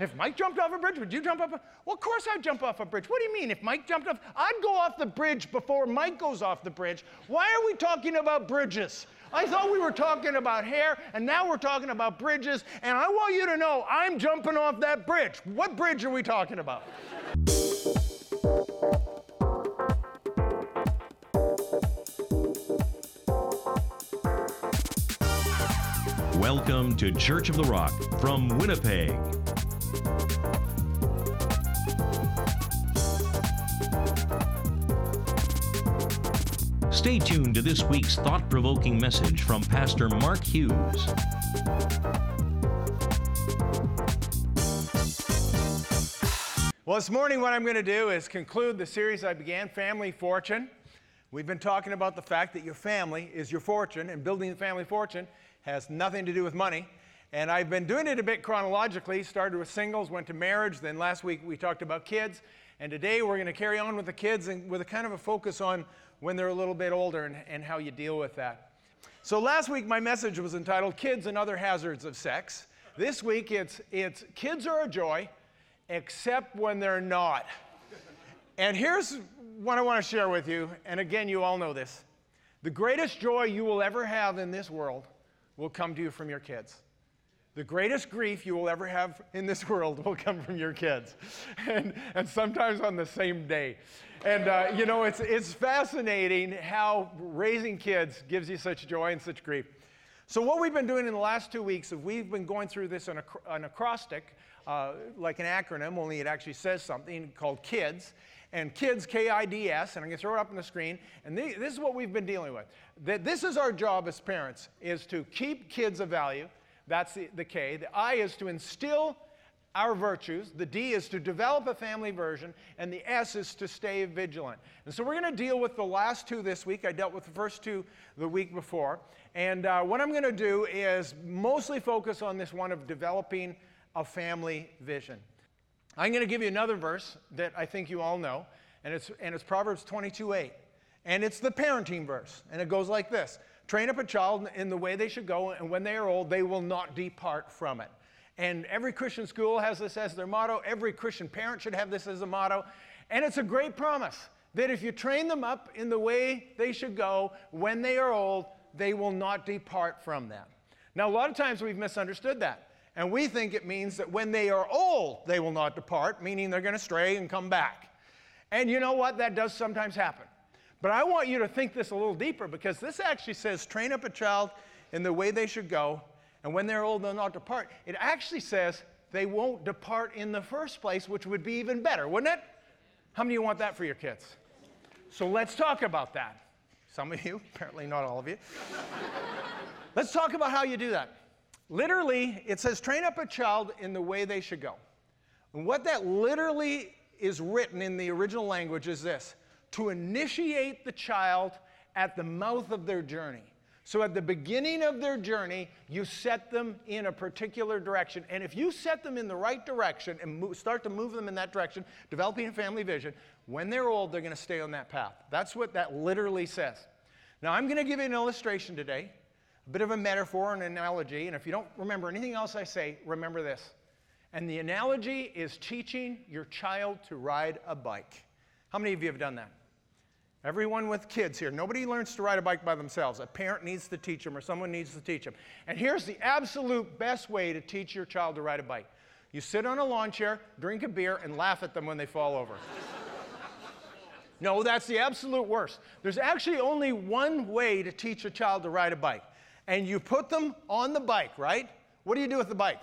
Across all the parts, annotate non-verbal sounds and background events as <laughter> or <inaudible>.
If Mike jumped off a bridge, would you jump off? A... Well, of course I'd jump off a bridge. What do you mean? If Mike jumped off, I'd go off the bridge before Mike goes off the bridge. Why are we talking about bridges? I thought we were talking about hair, and now we're talking about bridges. And I want you to know I'm jumping off that bridge. What bridge are we talking about? Welcome to Church of the Rock from Winnipeg. Stay tuned to this week's thought provoking message from Pastor Mark Hughes. Well, this morning, what I'm going to do is conclude the series I began, Family Fortune. We've been talking about the fact that your family is your fortune, and building the family fortune has nothing to do with money. And I've been doing it a bit chronologically. Started with singles, went to marriage, then last week we talked about kids. And today we're going to carry on with the kids and with a kind of a focus on when they're a little bit older and, and how you deal with that. So last week my message was entitled Kids and Other Hazards of Sex. This week it's, it's Kids Are a Joy, except when they're not. And here's what I want to share with you, and again, you all know this. The greatest joy you will ever have in this world will come to you from your kids. The greatest grief you will ever have in this <laughs> world will come from your kids, and, and sometimes on the same day. And uh, you know, it's, it's fascinating how raising kids gives you such joy and such grief. So, what we've been doing in the last two weeks is we've been going through this an, an acrostic, uh, like an acronym, only it actually says something called KIDS. And KIDS, K I D S, and I'm going to throw it up on the screen. And this is what we've been dealing with. That this is our job as parents, is to keep kids of value. That's the, the K. The I is to instill our virtues. The D is to develop a family version, and the S is to stay vigilant. And so we're going to deal with the last two this week. I dealt with the first two the week before. And uh, what I'm going to do is mostly focus on this one of developing a family vision. I'm going to give you another verse that I think you all know, and it's, and it's Proverbs 22 8. And it's the parenting verse, and it goes like this Train up a child in the way they should go, and when they are old, they will not depart from it. And every Christian school has this as their motto. Every Christian parent should have this as a motto. And it's a great promise that if you train them up in the way they should go when they are old, they will not depart from them. Now, a lot of times we've misunderstood that. And we think it means that when they are old, they will not depart, meaning they're going to stray and come back. And you know what? That does sometimes happen. But I want you to think this a little deeper because this actually says train up a child in the way they should go, and when they're old, they'll not depart. It actually says they won't depart in the first place, which would be even better, wouldn't it? How many of you want that for your kids? So let's talk about that. Some of you, <laughs> apparently not all of you. let's talk about how you do that. Literally, it says train up a child in the way they should go. And what that literally is written in the original language is this to initiate the child at the mouth of their journey. So at the beginning of their journey, you set them in a particular direction. And if you set them in the right direction and start to move them in that direction, developing a family vision, when they're old, they're going to stay on that path. That's what that literally says. Now, I'm going to give you an illustration today, a bit of a metaphor, an analogy. And if you don't remember anything else I say, remember this. And the analogy is teaching your child to ride a bike. How many of you have done that? Everyone with kids here, nobody learns to ride a bike by themselves. A parent needs to teach them or someone needs to teach them. And here's the absolute best way to teach your child to ride a bike you sit on a lawn chair, drink a beer, and laugh at them when they fall over. <laughs> no, that's the absolute worst. There's actually only one way to teach a child to ride a bike. And you put them on the bike, right? What do you do with the bike?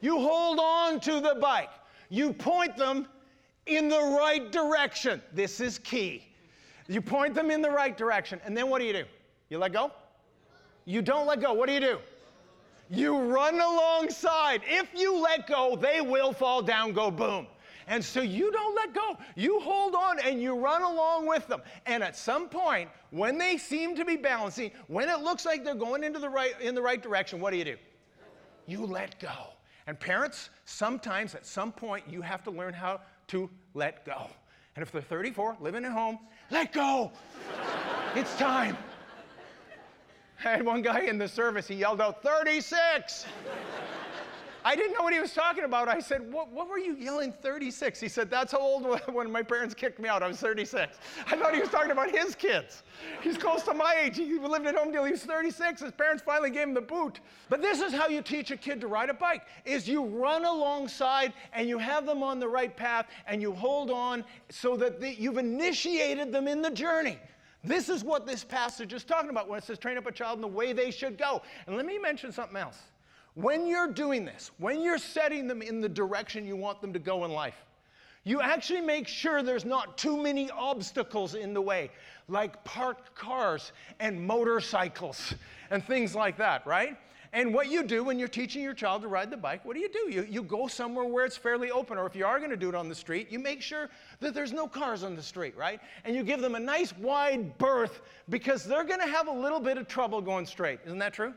You hold on to the bike. You point them in the right direction. This is key. You point them in the right direction, and then what do you do? You let go? You don't let go. What do you do? You run alongside. If you let go, they will fall down, go boom. And so you don't let go. You hold on and you run along with them. And at some point, when they seem to be balancing, when it looks like they're going into the right in the right direction, what do you do? You let go. And parents, sometimes at some point you have to learn how to let go. And if they're 34, living at home, let go. it's time. I had one guy in the service, he yelled out, 36. I didn't know what he was talking about. I said, what, what were you yelling 36? He said, That's how old <laughs> when my parents kicked me out. I was 36. I thought he was talking about his kids. He's close to my age. He lived at home until he was 36. His parents finally gave him the boot. But this is how you teach a kid to ride a bike is you run alongside and you have them on the right path and you hold on so that the, you've initiated them in the journey. This is what this passage is talking about when it says train up a child in the way they should go. And let me mention something else. When you're doing this, when you're setting them in the direction you want them to go in life, you actually make sure there's not too many obstacles in the way, like parked cars and motorcycles <laughs> and things like that, right? And what you do when you're teaching your child to ride the bike, what do you do? You, you go somewhere where it's fairly open, or if you are going to do it on the street, you make sure that there's no cars on the street, right? And you give them a nice wide berth because they're going to have a little bit of trouble going straight. Isn't that true?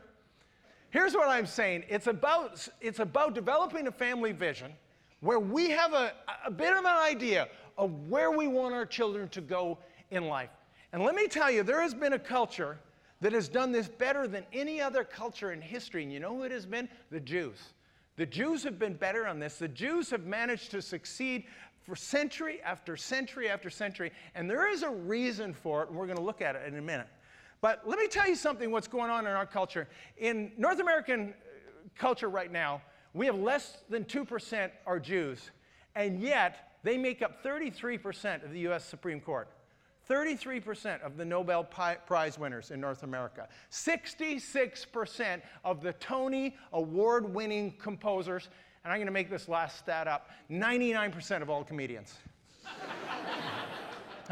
Here's what I'm saying it's about, it's about developing a family vision where we have a, a bit of an idea of where we want our children to go in life. And let me tell you, there has been a culture that has done this better than any other culture in history. And you know who it has been? The Jews. The Jews have been better on this. The Jews have managed to succeed for century after century after century. And there is a reason for it, and we're going to look at it in a minute. But let me tell you something what's going on in our culture. In North American uh, culture right now, we have less than 2% are Jews, and yet they make up 33% of the US Supreme Court. 33% of the Nobel Prize winners in North America, 66% of the Tony Award winning composers, and I'm going to make this last stat up 99% of all comedians.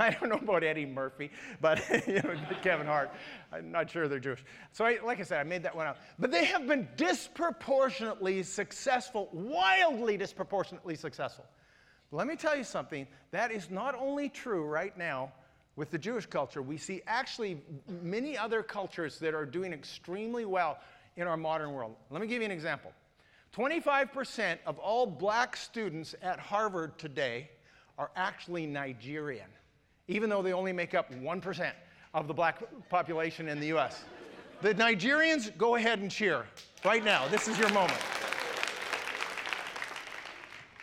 <laughs> I don't know about Eddie Murphy, but <laughs> you know, Kevin Hart. I'm not sure they're Jewish. So, I, like I said, I made that one up. But they have been disproportionately successful, wildly disproportionately successful. Let me tell you something that is not only true right now with the Jewish culture, we see actually many other cultures that are doing extremely well in our modern world. Let me give you an example 25% of all black students at Harvard today are actually Nigerian, even though they only make up 1% of the black population in the US. The Nigerians, go ahead and cheer right now. This is your moment.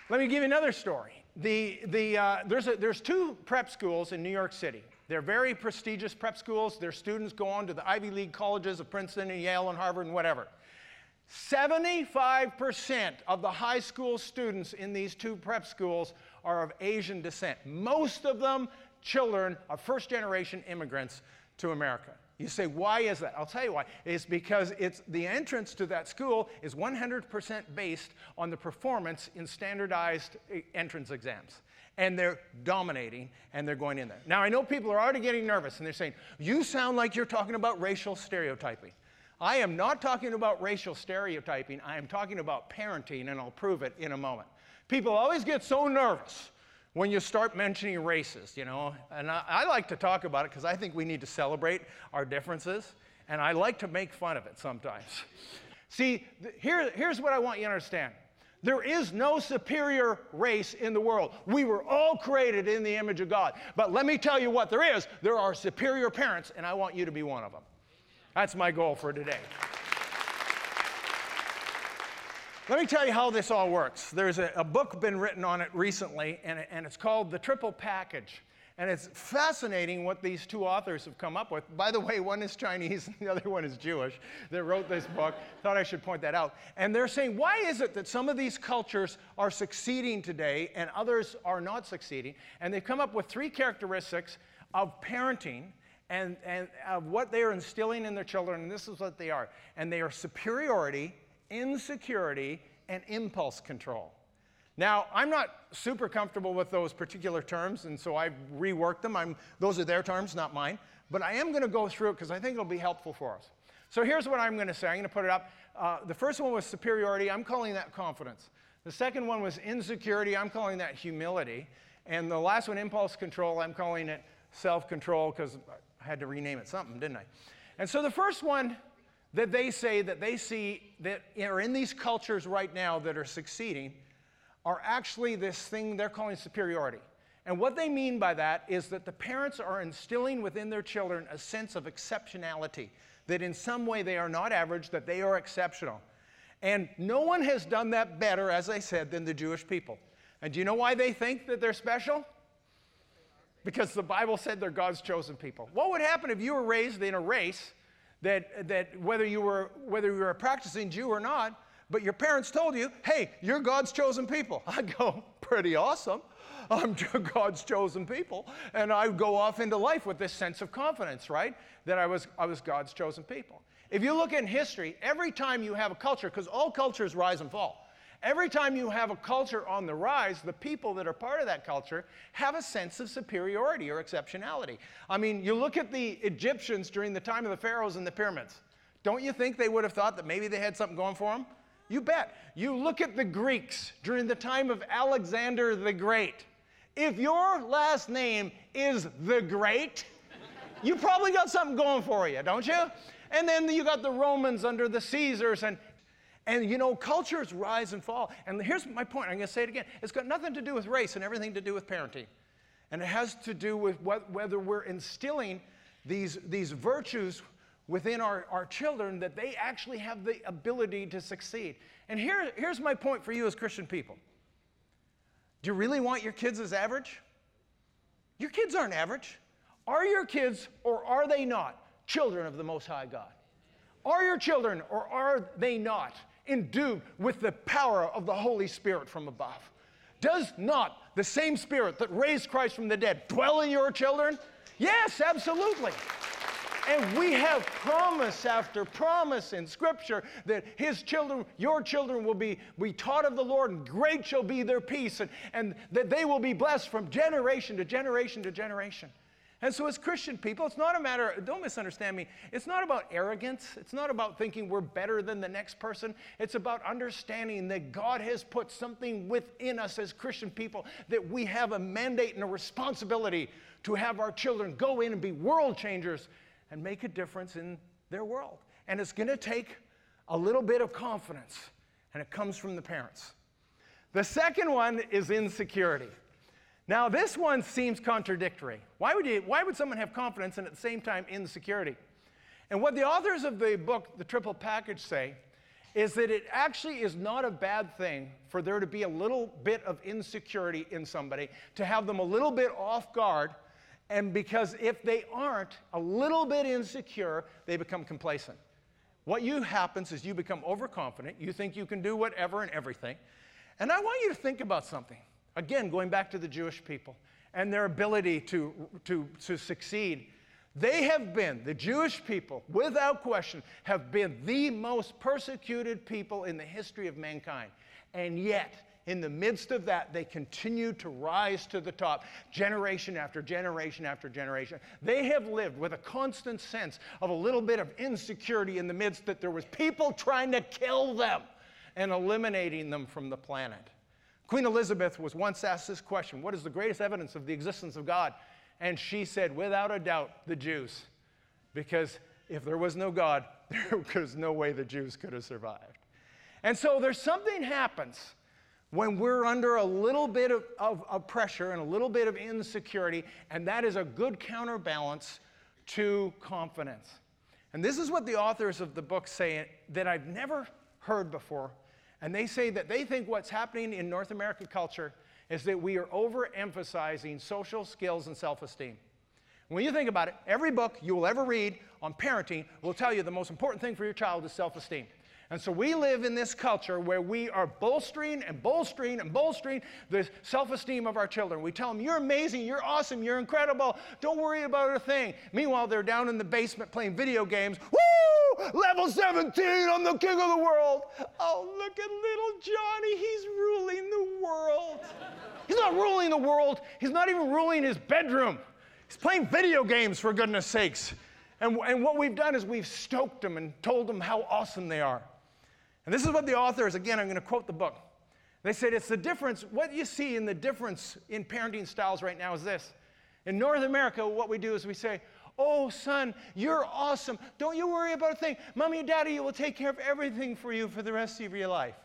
Let me give you another story the, the, uh, there's, a, there's two prep schools in New York City. They're very prestigious prep schools. Their students go on to the Ivy League colleges of Princeton and Yale and Harvard and whatever. 75% of the high school students in these two prep schools are of Asian descent. Most of them children of first generation immigrants to America. You say, why is that? I'll tell you why. It's because it's, the entrance to that school is 100% based on the performance in standardized eh, entrance exams. And they're dominating and they're going in there. Now, I know people are already getting nervous and they're saying, You sound like you're talking about racial stereotyping. I am not talking about racial stereotyping, I am talking about parenting, and I'll prove it in a moment. People always get so nervous when you start mentioning races, you know. And I, I like to talk about it because I think we need to celebrate our differences, and I like to make fun of it sometimes. See, th- here, here's what I want you to understand. There is no superior race in the world. We were all created in the image of God. But let me tell you what there is there are superior parents, and I want you to be one of them. That's my goal for today. Let me tell you how this all works. There's a, a book been written on it recently, and, and it's called The Triple Package. And it's fascinating what these two authors have come up with. By the way, one is Chinese and the other one is Jewish that wrote this book. Thought I should point that out. And they're saying, why is it that some of these cultures are succeeding today and others are not succeeding? And they've come up with three characteristics of parenting and, and of what they are instilling in their children, and this is what they are. And they are superiority, insecurity, and impulse control. Now, I'm not super comfortable with those particular terms, and so I've reworked them. I'm, those are their terms, not mine. But I am going to go through it because I think it'll be helpful for us. So here's what I'm going to say I'm going to put it up. Uh, the first one was superiority. I'm calling that confidence. The second one was insecurity. I'm calling that humility. And the last one, impulse control, I'm calling it self control because I had to rename it something, didn't I? And so the first one that they say that they see that are in these cultures right now that are succeeding are actually this thing they're calling superiority. And what they mean by that is that the parents are instilling within their children a sense of exceptionality, that in some way they are not average, that they are exceptional. And no one has done that better, as I said, than the Jewish people. And do you know why they think that they're special? Because the Bible said they're God's chosen people. What would happen if you were raised in a race that, that whether, you were, whether you were a practicing Jew or not, but your parents told you, hey, you're God's chosen people? <laughs> I'd go, pretty awesome. I'm <laughs> God's chosen people. And I go off into life with this sense of confidence, right? That I was, I was God's chosen people. If you look in history, every time you have a culture, because all cultures rise and fall, every time you have a culture on the rise, the people that are part of that culture have a sense of superiority or exceptionality. I mean, you look at the Egyptians during the time of the pharaohs and the pyramids. Don't you think they would have thought that maybe they had something going for them? You bet. You look at the Greeks during the time of Alexander the Great. If your last name is the Great, you probably got something going for you, don't you? And then you got the Romans under the Caesars and and you know, cultures rise and fall. And here's my point. I'm going to say it again. It's got nothing to do with race and everything to do with parenting. And it has to do with what, whether we're instilling these, these virtues within our, our children that they actually have the ability to succeed. And here, here's my point for you as Christian people Do you really want your kids as average? Your kids aren't average. Are your kids, or are they not, children of the Most High God? Are your children, or are they not, endued with the power of the Holy Spirit from above? Does not the same Spirit that raised Christ from the dead dwell in your children? Yes, absolutely. And we have promise after promise in Scripture that His children, your children, will be, be taught of the Lord, and great shall be their peace, and, and that they will be blessed from generation to generation to generation. And so, as Christian people, it's not a matter, don't misunderstand me, it's not about arrogance. It's not about thinking we're better than the next person. It's about understanding that God has put something within us as Christian people that we have a mandate and a responsibility to have our children go in and be world changers and make a difference in their world. And it's going to take a little bit of confidence, and it comes from the parents. The second one is insecurity. Now, this one seems contradictory. Why would, you, why would someone have confidence and at the same time insecurity? And what the authors of the book, The Triple Package, say is that it actually is not a bad thing for there to be a little bit of insecurity in somebody, to have them a little bit off guard and because if they aren't a little bit insecure, they become complacent. What you happens is you become overconfident. You think you can do whatever and everything. And I want you to think about something. Again, going back to the Jewish people and their ability to, to, to succeed. They have been, the Jewish people, without question, have been the most persecuted people in the history of mankind. And yet, in the midst of that, they continue to rise to the top, generation after generation after generation. They have lived with a constant sense of a little bit of insecurity in the midst that there was people trying to kill them and eliminating them from the planet. Queen Elizabeth was once asked this question What is the greatest evidence of the existence of God? And she said, without a doubt, the Jews. Because if there was no God, <laughs> there was no way the Jews could have survived. And so there's something happens when we're under a little bit of, of, of, pressure and a little bit of insecurity, and that is a good counterbalance to confidence. And this is what the authors of the book say that I've never heard before. And they say that they think what's happening in North American culture is that we are overemphasizing social skills and self esteem. When you think about it, every book you will ever read on parenting will tell you the most important thing for your child is self esteem. And so we live in this culture where we are bolstering and bolstering and bolstering the self esteem of our children. We tell them, You're amazing, you're awesome, you're incredible, don't worry about a thing. Meanwhile, they're down in the basement playing video games. Woo! Level 17, I'm the king of the world. Oh, look at little Johnny, he's ruling the world. He's not ruling the world, he's not even ruling his bedroom. He's playing video games, for goodness sakes. And, and what we've done is we've stoked them and told them how awesome they are. And this is what the authors, again, I'm going to quote the book. They said it's the difference, what you see in the difference in parenting styles right now is this. In North America, what we do is we say, Oh, son, you're awesome. Don't you worry about a thing. Mommy and daddy will take care of everything for you for the rest of your life.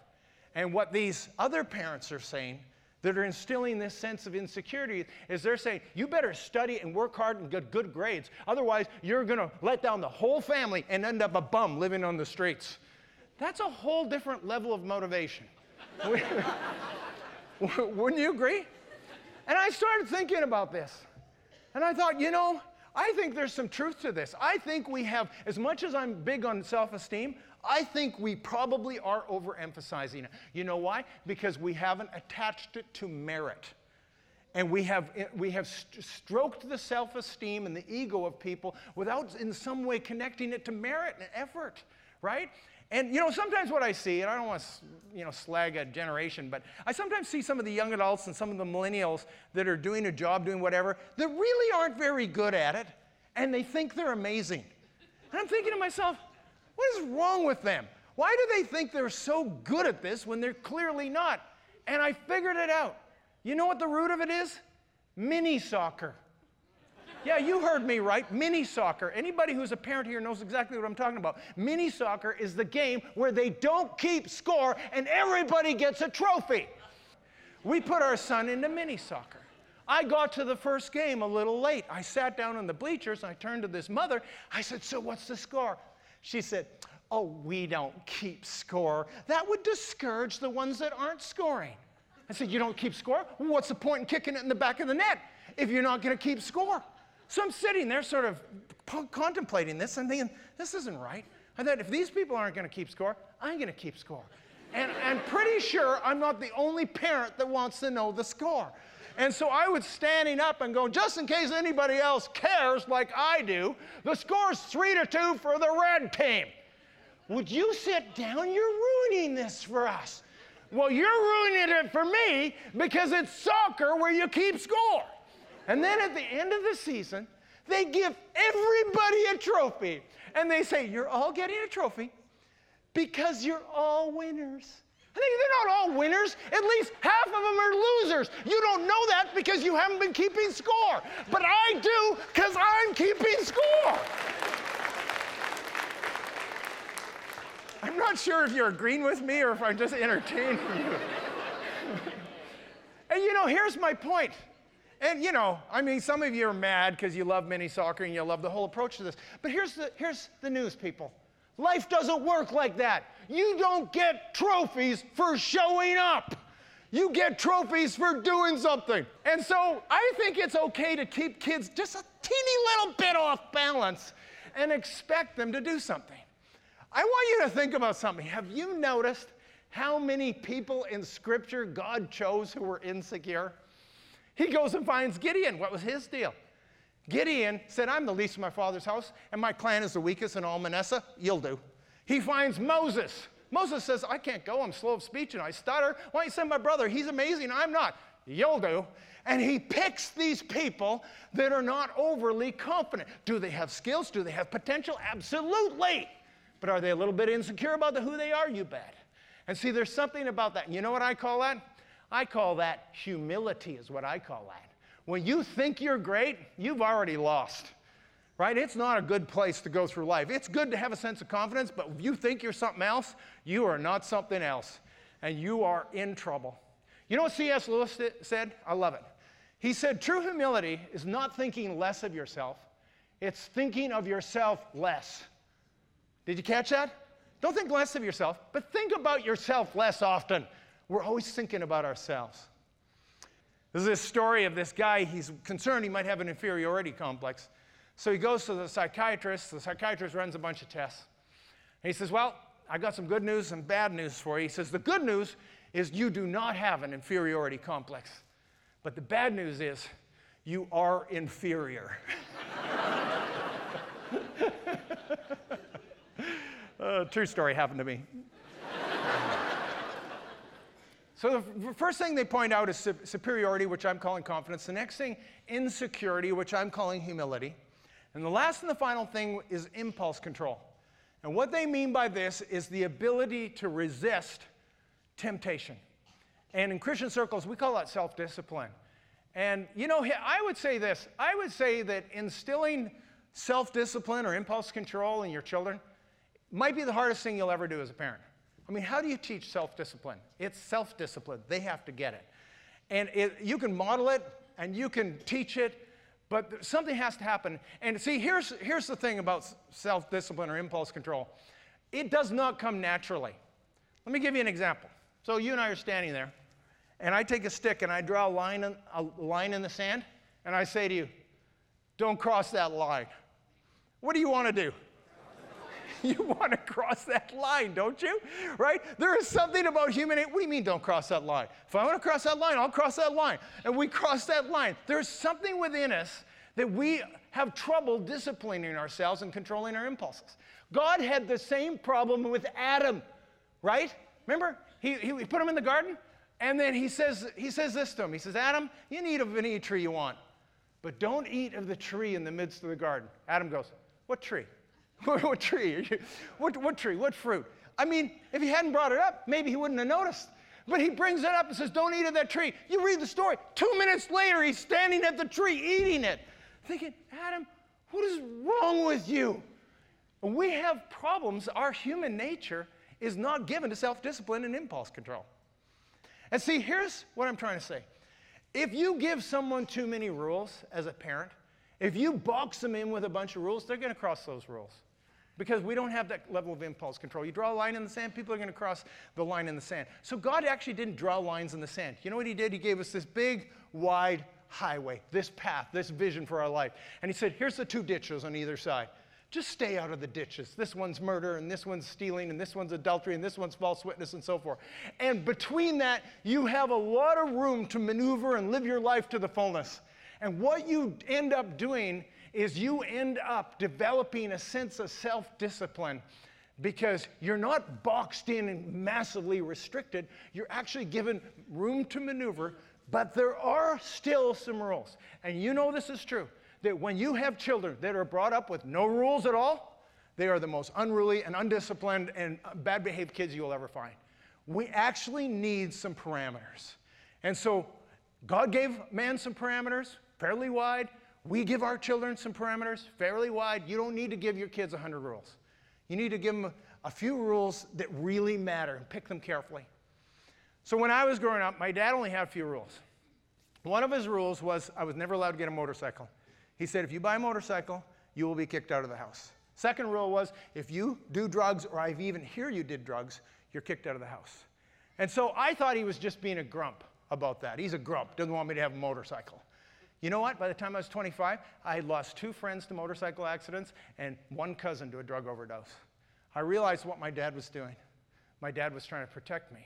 And what these other parents are saying that are instilling this sense of insecurity is they're saying, you better study and work hard and get good grades. Otherwise, you're going to let down the whole family and end up a bum living on the streets. That's a whole different level of motivation. <laughs> Wouldn't you agree? And I started thinking about this. And I thought, you know, I think there's some truth to this. I think we have, as much as I'm big on self esteem, I think we probably are overemphasizing it. You know why? Because we haven't attached it to merit. And we have, eh, we have st- stroked the self esteem and the ego of people without, in some way, connecting it to merit and effort, right? And you know, sometimes what I see, and I don't want to, you know, slag a generation, but I sometimes see some of the young adults and some of the millennials that are doing a job, doing whatever, that really aren't very good at it, and they think they're amazing. And I'm thinking to myself, what is wrong with them? Why do they think they're so good at this when they're clearly not? And I figured it out. You know what the root of it is? Mini soccer. Yeah, you heard me right. Mini soccer. Anybody who's a parent here knows exactly what I'm talking about. Mini soccer is the game where they don't keep score and everybody gets a trophy. We put our son into mini soccer. I got to the first game a little late. I sat down in the bleachers. And I turned to this mother. I said, So what's the score? She said, Oh, we don't keep score. That would discourage the ones that aren't scoring. I said, You don't keep score? Well, what's the point in kicking it in the back of the net if you're not going to keep score? So I'm sitting there sort of contemplating this and thinking, this isn't right. I thought, if these people aren't going to keep score, I'm going to keep score. And I'm pretty sure I'm not the only parent that wants to know the score. And so I was standing up and going, just in case anybody else cares like I do, the score's three to two for the red team. Would you sit down? You're ruining this for us. Well, you're ruining it for me because it's soccer where you keep score. And then at the end of the season, they give everybody a trophy. And they say, You're all getting a trophy because you're all winners. I think they're not all winners. At least half of them are losers. You don't know that because you haven't been keeping score. But I do because I'm keeping score. I'm not sure if you're agreeing with me or if I'm just entertaining you. <laughs> and you know, here's my point. And you know, I mean, some of you are mad because you love mini soccer and you love the whole approach to this. But here's the, here's the news, people. Life doesn't work like that. You don't get trophies for showing up. You get trophies for doing something. And so I think it's okay to keep kids just a teeny little bit off balance and expect them to do something. I want you to think about something. Have you noticed how many people in Scripture God chose who were insecure? He goes and finds Gideon. What was his deal? Gideon said, I'm the least of my father's house, and my clan is the weakest in all Manasseh. You'll do. He finds Moses. Moses says, I can't go. I'm slow of speech and I stutter. Why don't you send my brother? He's amazing. I'm not. You'll do. And he picks these people that are not overly confident. Do they have skills? Do they have potential? Absolutely. But are they a little bit insecure about the, who they are? You bet. And see, there's something about that. You know what I call that? I call that humility, is what I call that. When you think you're great, you've already lost, right? It's not a good place to go through life. It's good to have a sense of confidence, but if you think you're something else, you are not something else, and you are in trouble. You know what C.S. Lewis said? I love it. He said, True humility is not thinking less of yourself, it's thinking of yourself less. Did you catch that? Don't think less of yourself, but think about yourself less often. We're always thinking about ourselves. There's this story of this guy, he's concerned he might have an inferiority complex. So he goes to the psychiatrist. The psychiatrist runs a bunch of tests. And he says, Well, I got some good news and bad news for you. He says, The good news is you do not have an inferiority complex. But the bad news is you are inferior. <laughs> uh, true story happened to me. So the first thing they point out is superiority, which I'm calling confidence. The next thing, insecurity, which I'm calling humility. And the last and the final thing is impulse control. And what they mean by this is the ability to resist temptation. And in Christian circles, we call that self discipline. And you know, I would say this I would say that instilling self discipline or impulse control in your children might be the hardest thing you'll ever do as a parent. I mean, how do you teach self discipline? It's self discipline. They have to get it. And it, you can model it and you can teach it, but something has to happen. And see, here's, here's the thing about self discipline or impulse control It does not come naturally. Let me give you an example. So you and I are standing there, and I take a stick and I draw a line in, a line in the sand, and I say to you, don't cross that line. What do you want to do? <laughs> you want to cross that line, don't you? Right? There is something about human. What do you mean, don't cross that line? If I want to cross that line, I'll cross that line. And we cross that line. There's something within us that we have trouble disciplining ourselves and controlling our impulses. God had the same problem with Adam, right? Remember? He, he, he put him in the garden, and then he says, he says this to him. He says, Adam, you can eat of any tree you want, but don't eat of the tree in the midst of the garden. Adam goes, What tree? <laughs> what tree? What, what tree? What fruit? I mean, if he hadn't brought it up, maybe he wouldn't have noticed. But he brings it up and says, Don't eat of that tree. You read the story. Two minutes later, he's standing at the tree eating it, thinking, Adam, what is wrong with you? We have problems. Our human nature is not given to self discipline and impulse control. And see, here's what I'm trying to say. If you give someone too many rules as a parent, if you box them in with a bunch of rules, they're going to cross those rules because we don't have that level of impulse control. You draw a line in the sand, people are going to cross the line in the sand. So God actually didn't draw lines in the sand. You know what He did? He gave us this big, wide highway, this path, this vision for our life. And He said, here's the two ditches on either side. Just stay out of the ditches. This one's murder, and this one's stealing, and this one's adultery, and this one's false witness, and so forth. And between that, you have a lot of room to maneuver and live your life to the fullness. And what you end up doing is you end up developing a sense of self discipline because you're not boxed in and massively restricted. You're actually given room to maneuver, but there are still some rules. And you know this is true that when you have children that are brought up with no rules at all, they are the most unruly and undisciplined and bad behaved kids you'll ever find. We actually need some parameters. And so God gave man some parameters, fairly wide. We give our children some parameters, fairly wide. You don't need to give your kids 100 rules. You need to give them a few rules that really matter and pick them carefully. So when I was growing up, my dad only had a few rules. One of his rules was I was never allowed to get a motorcycle. He said, if you buy a motorcycle, you will be kicked out of the house. Second rule was if you do drugs or I've even hear you did drugs, you're kicked out of the house. And so I thought he was just being a grump about that. He's a grump, doesn't want me to have a motorcycle. You know what? By the time I was 25, I had lost two friends to motorcycle accidents and one cousin to a drug overdose. I realized what my dad was doing. My dad was trying to protect me.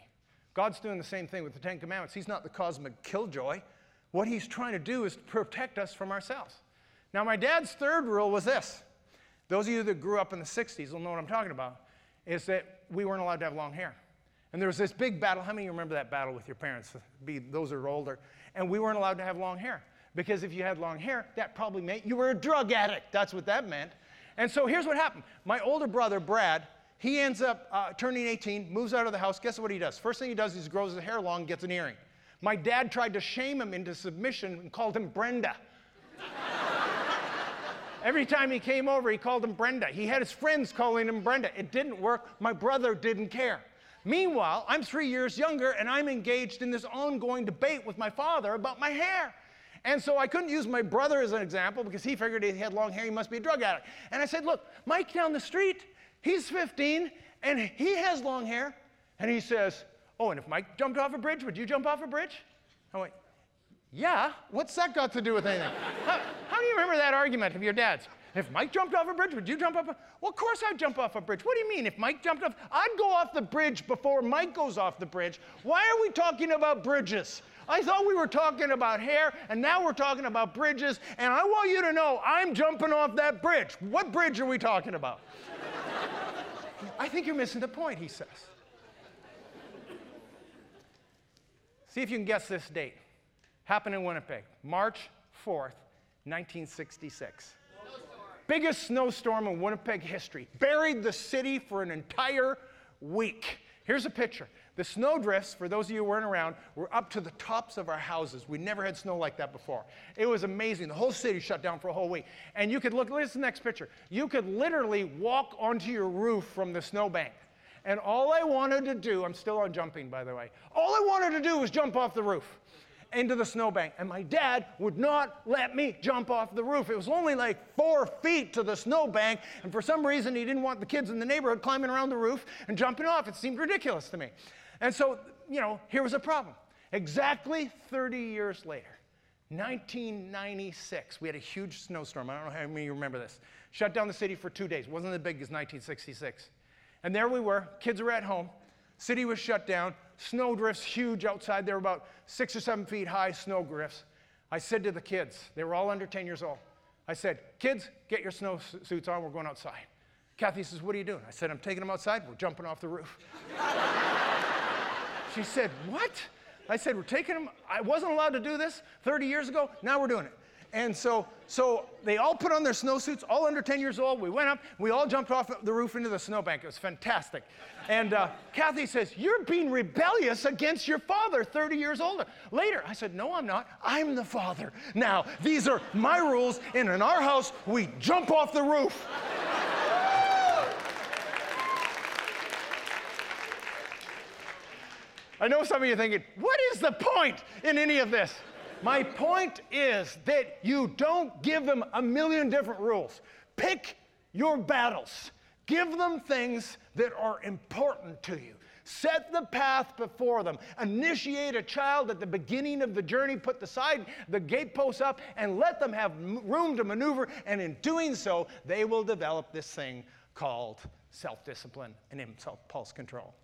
God's doing the same thing with the Ten Commandments. He's not the cosmic killjoy. What he's trying to do is protect us from ourselves. Now, my dad's third rule was this. Those of you that grew up in the 60s will know what I'm talking about, is that we weren't allowed to have long hair. And there was this big battle. How many of you remember that battle with your parents? Be, those that are older. And we weren't allowed to have long hair. Because if you had long hair, that probably meant you were a drug addict. That's what that meant. And so here's what happened. My older brother, Brad, he ends up uh, turning 18, moves out of the house. Guess what he does? First thing he does is he grows his hair long, gets an earring. My dad tried to shame him into submission and called him Brenda. <laughs> Every time he came over, he called him Brenda. He had his friends calling him Brenda. It didn't work. My brother didn't care. Meanwhile, I'm three years younger and I'm engaged in this ongoing debate with my father about my hair. And so I couldn't use my brother as an example because he figured he had long hair, he must be a drug addict. And I said, Look, Mike down the street, he's 15 and he has long hair. And he says, Oh, and if Mike jumped off a bridge, would you jump off a bridge? I went, Yeah, what's that got to do with anything? how, how, do you remember that argument of your dad's? If Mike jumped off a bridge, would you jump off a Well, of course I'd jump off a bridge. What do you mean? If Mike jumped off, I'd go off the bridge before Mike goes off the bridge. Why are we talking about bridges? I thought we were talking about hair, and now we're talking about bridges, and I want you to know I'm jumping off that bridge. What bridge are we talking about? <laughs> I think you're missing the point, he says. See if you can guess this date. Happened in Winnipeg, March 4th, 1966. Biggest snowstorm in Winnipeg history. Buried the city for an entire week. Here's a picture. The snow drifts, for those of you who weren't around, were up to the tops of our houses. We never had snow like that before. It was amazing. The whole city shut down for a whole week. And you could look, look at the next picture. You could literally walk onto your roof from the snowbank. And all I wanted to do, I'm still on jumping by the way, all I wanted to do was jump off the roof. into the snowbank. And my dad would not let me jump off the roof. It was only like four feet to the snowbank, and for some reason, he didn't want the kids in the neighborhood climbing around the roof and jumping off. It seemed ridiculous to me. And so, you know, here was a problem. Exactly 30 years later, 1996, we had a huge snowstorm. I don't know how many of you remember this. Shut down the city for two days. Wasn't as big as 1966. And there we were, kids were at home, city was shut down, snow drifts huge outside. They were about six or seven feet high snow drifts. I said to the kids, they were all under 10 years old, I said, Kids, get your snow suits on, we're going outside. Kathy says, What are you doing? I said, I'm taking them outside, we're jumping off the roof. <laughs> she said, What? I said, We're taking them. I wasn't allowed to do this 30 years ago, now we're doing it. And so, so they all put on their snowsuits, all under 10 years old. We went up, we all jumped off the roof into the snowbank. It was fantastic. And uh, Kathy says, You're being rebellious against your father, 30 years older. Later, I said, No, I'm not. I'm the father. Now, these are my rules, and in our house, we jump off the roof. I know some of you are thinking, What is the point in any of this? My point is that you don't give them a million different rules. Pick your battles. Give them things that are important to you. Set the path before them. Initiate a child at the beginning of the journey. Put the side, the gateposts up, and let them have room to maneuver. And in doing so, they will develop this thing called self discipline and impulse control.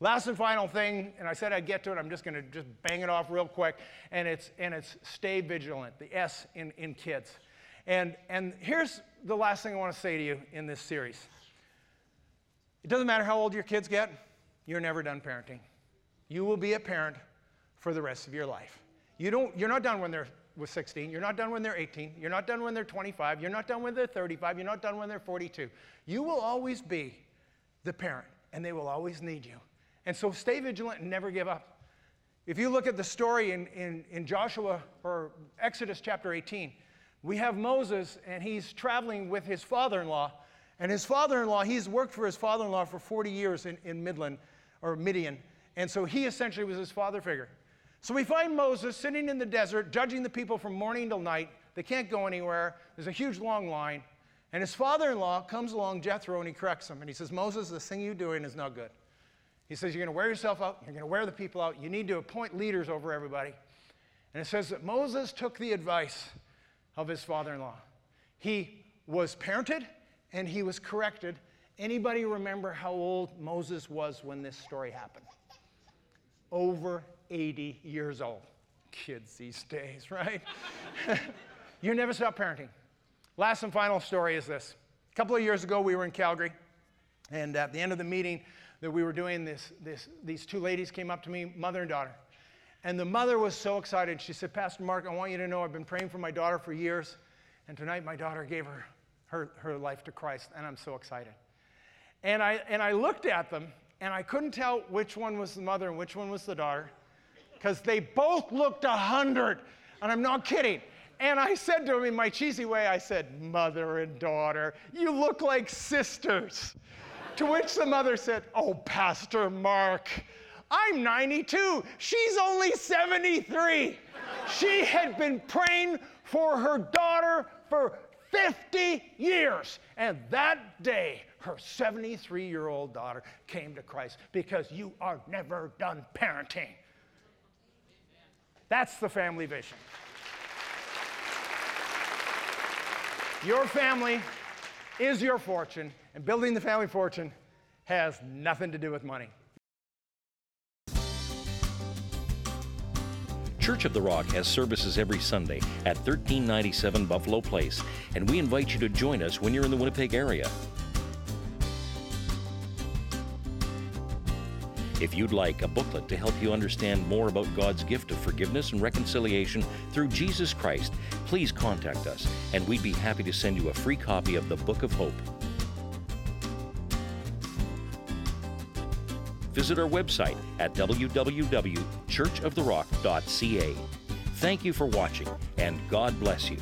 Last and final thing, and I said I'd get to it, I'm just going to just bang it off real quick, and it's, and it's stay vigilant, the S in, in kids. And, and here's the last thing I want to say to you in this series. It doesn't matter how old your kids get, you're never done parenting. You will be a parent for the rest of your life. You don't, you're not done when they're with 16. You're not done when they're 18. You're not done when they're 25. You're not done when they're 35. You're not done when they're 42. You will always be the parent, and they will always need you. And so stay vigilant and never give up. If you look at the story in, in, in Joshua or Exodus chapter 18, we have Moses and he's traveling with his father in law. And his father in law, he's worked for his father in law for 40 years in, in Midland or Midian. And so he essentially was his father figure. So we find Moses sitting in the desert, judging the people from morning till night. They can't go anywhere. There's a huge long line. And his father in law comes along, Jethro, and he corrects him. And he says, Moses, this thing you're doing is not good. He says, You're going to wear yourself out, you're going to wear the people out, you need to appoint leaders over everybody. And it says that Moses took the advice of his father in law. He was parented and he was corrected. Anybody remember how old Moses was when this story happened? Over 80 years old. Kids these days, right? <laughs> you never stop parenting. Last and final story is this. A couple of years ago, we were in Calgary, and at the end of the meeting, that we were doing this, this, these two ladies came up to me, mother and daughter. And the mother was so excited. She said, Pastor Mark, I want you to know I've been praying for my daughter for years. And tonight my daughter gave her, her, her life to Christ, and I'm so excited. And I, and I looked at them, and I couldn't tell which one was the mother and which one was the daughter, because they both looked a hundred. And I'm not kidding. And I said to him in my cheesy way, I said, Mother and daughter, you look like sisters. To which the mother said, Oh, Pastor Mark, I'm 92. She's only 73. She had been praying for her daughter for 50 years. And that day, her 73 year old daughter came to Christ because you are never done parenting. That's the family vision. Your family is your fortune, and building the family fortune has nothing to do with money. Church of the Rock has services every Sunday at 1397 Buffalo Place, and we invite you to join us when you're in the Winnipeg area. If you'd like a booklet to help you understand more about God's gift of forgiveness and reconciliation through Jesus Christ, please contact us, and we'd be happy to send you a free copy of the Book of Hope. Visit our website at www.churchoftherock.ca. Thank you for watching, and God bless you.